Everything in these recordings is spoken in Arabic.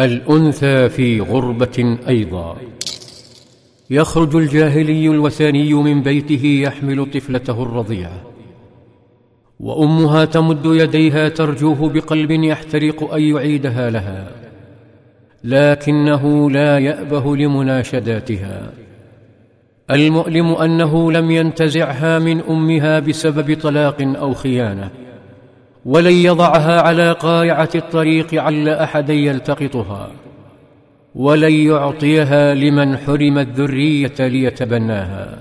الأنثى في غربة أيضا. يخرج الجاهلي الوثني من بيته يحمل طفلته الرضيعه وأمها تمد يديها ترجوه بقلب يحترق أن يعيدها لها. لكنه لا يأبه لمناشداتها. المؤلم أنه لم ينتزعها من أمها بسبب طلاق أو خيانة. ولن يضعها على قارعه الطريق عل أحد يلتقطها ولن يعطيها لمن حرم الذريه ليتبناها.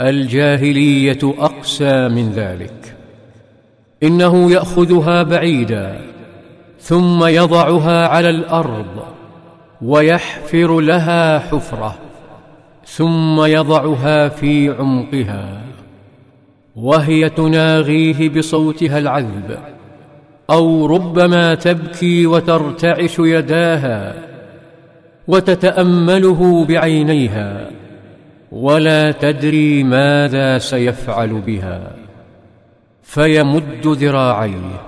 الجاهلية أقسى من ذلك. إنه يأخذها بعيدا ثم يضعها على الأرض ويحفر لها حفرة ثم يضعها في عمقها. وهي تناغيه بصوتها العذب. أو ربما تبكي وترتعش يداها وتتأمله بعينيها ولا تدري ماذا سيفعل بها. فيمد ذراعيه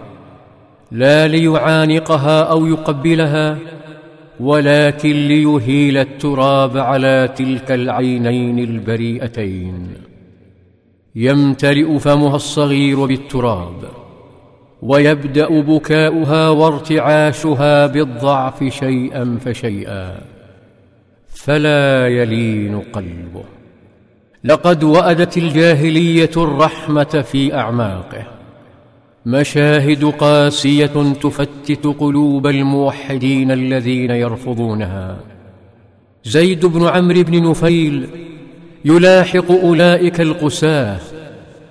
لا ليعانقها أو يقبلها ولكن ليهيل التراب على تلك العينين البريئتين. يمتلئ فمها الصغير بالتراب ويبدأ بكاؤها وارتعاشها بالضعف شيئا فشيئا فلا يلين قلبه. لقد وأدت الجاهلية الرحمة في أعماقه. مشاهد قاسية تفتت قلوب الموحدين الذين يرفضونها. زيد بن عمرو بن نفيل يلاحق أولئك القساة.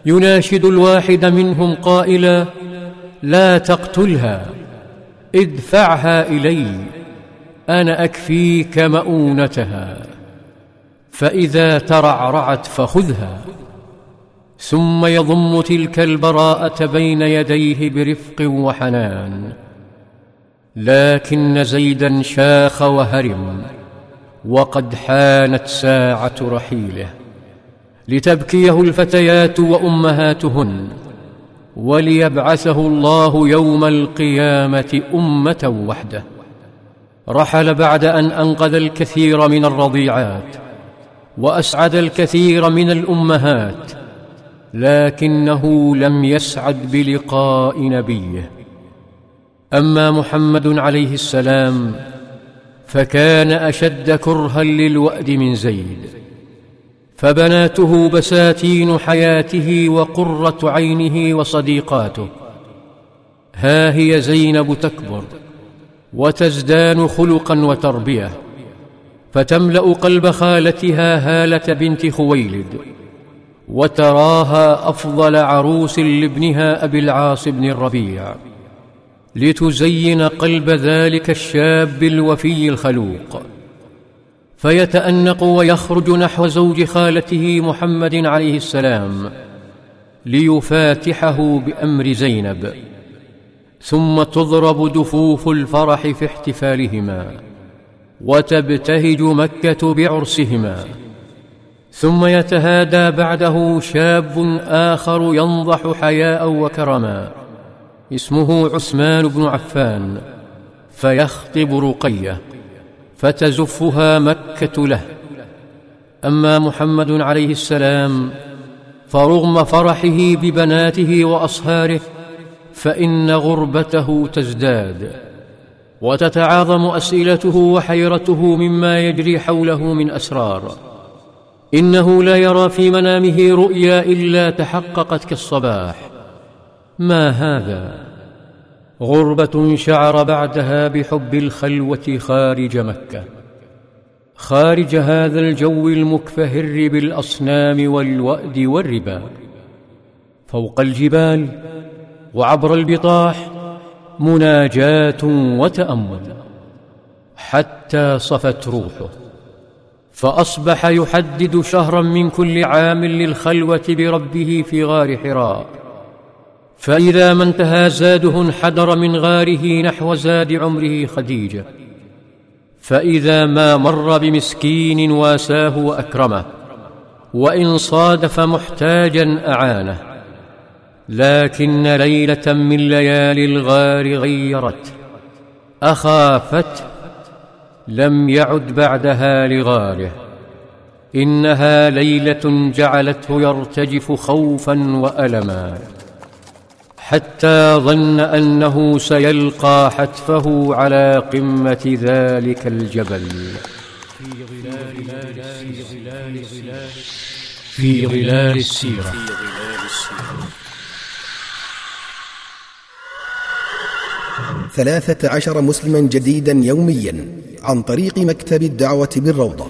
يناشد الواحد منهم قائلا لا تقتلها ادفعها إلي أنا اكفيك مؤونتها فإذا ترعرعت فخذها. ثم يضم تلك البراءة بين يديه برفق وحنان. لكن زيدا شاخ وهرم. وقد حانت ساعة رحيله لتبكيه الفتيات وأمهاتهن وليبعثه الله يوم القيامة أمة وحده. رحل بعد أن أنقذ الكثير من الرضيعات وأسعد الكثير من الأمهات لكنه لم يسعد بلقاء نبيه. أما محمد عليه السلام فكان أشد كرها للوأد من زيد. فبناته بساتين حياته وقرة عينه وصديقاته. ها هي زينب تكبر وتزدان خلقا وتربية. فتملأ قلب خالتها هالة بنت خويلد. وتراها أفضل عروس لابنها أبي العاص بن الربيع. لتزين قلب ذلك الشاب الوفي الخلوق. فيتأنق ويخرج نحو زوج خالته محمد عليه السلام ليفاتحه بأمر زينب ثم تضرب دفوف الفرح في احتفالهما وتبتهج مكة بعرسهما. ثم يتهادى بعده شاب آخر ينضح حياء وكرما. اسمه عثمان بن عفان فيخطب رقية فتزفها مكة له. أما محمد عليه السلام فرغم فرحه ببناته وأصهاره فإن غربته تزداد وتتعاظم أسئلته وحيرته مما يجري حوله من أسرار. إنه لا يرى في منامه رؤيا إلا تحققت كالصباح. ما هذا؟ غربة شعر بعدها بحب الخلوة خارج مكة. خارج هذا الجو المكفهر بالأصنام والوأد والربا. فوق الجبال وعبر البطاح مناجاة وتأمل. حتى صفت روحه. فأصبح يحدد شهرا من كل عام للخلوة بربه في غار حراء. فإذا ما انتهى زاده انحدر من غاره نحو زاد عمره خديجة. فإذا ما مر بمسكين واساه وأكرمه وإن صادف محتاجا أعانه. لكن ليلة من ليالي الغار غيرته اخافته لم يعد بعدها لغاله إنها ليلة جعلته يرتجف خوفا والما. حتى ظن أنه سيلقى حتفه على قمة ذلك الجبل. في ظلال السيرة. ثلاثة عشر مسلما جديدا يوميا عن طريق مكتب الدعوة بالروضة.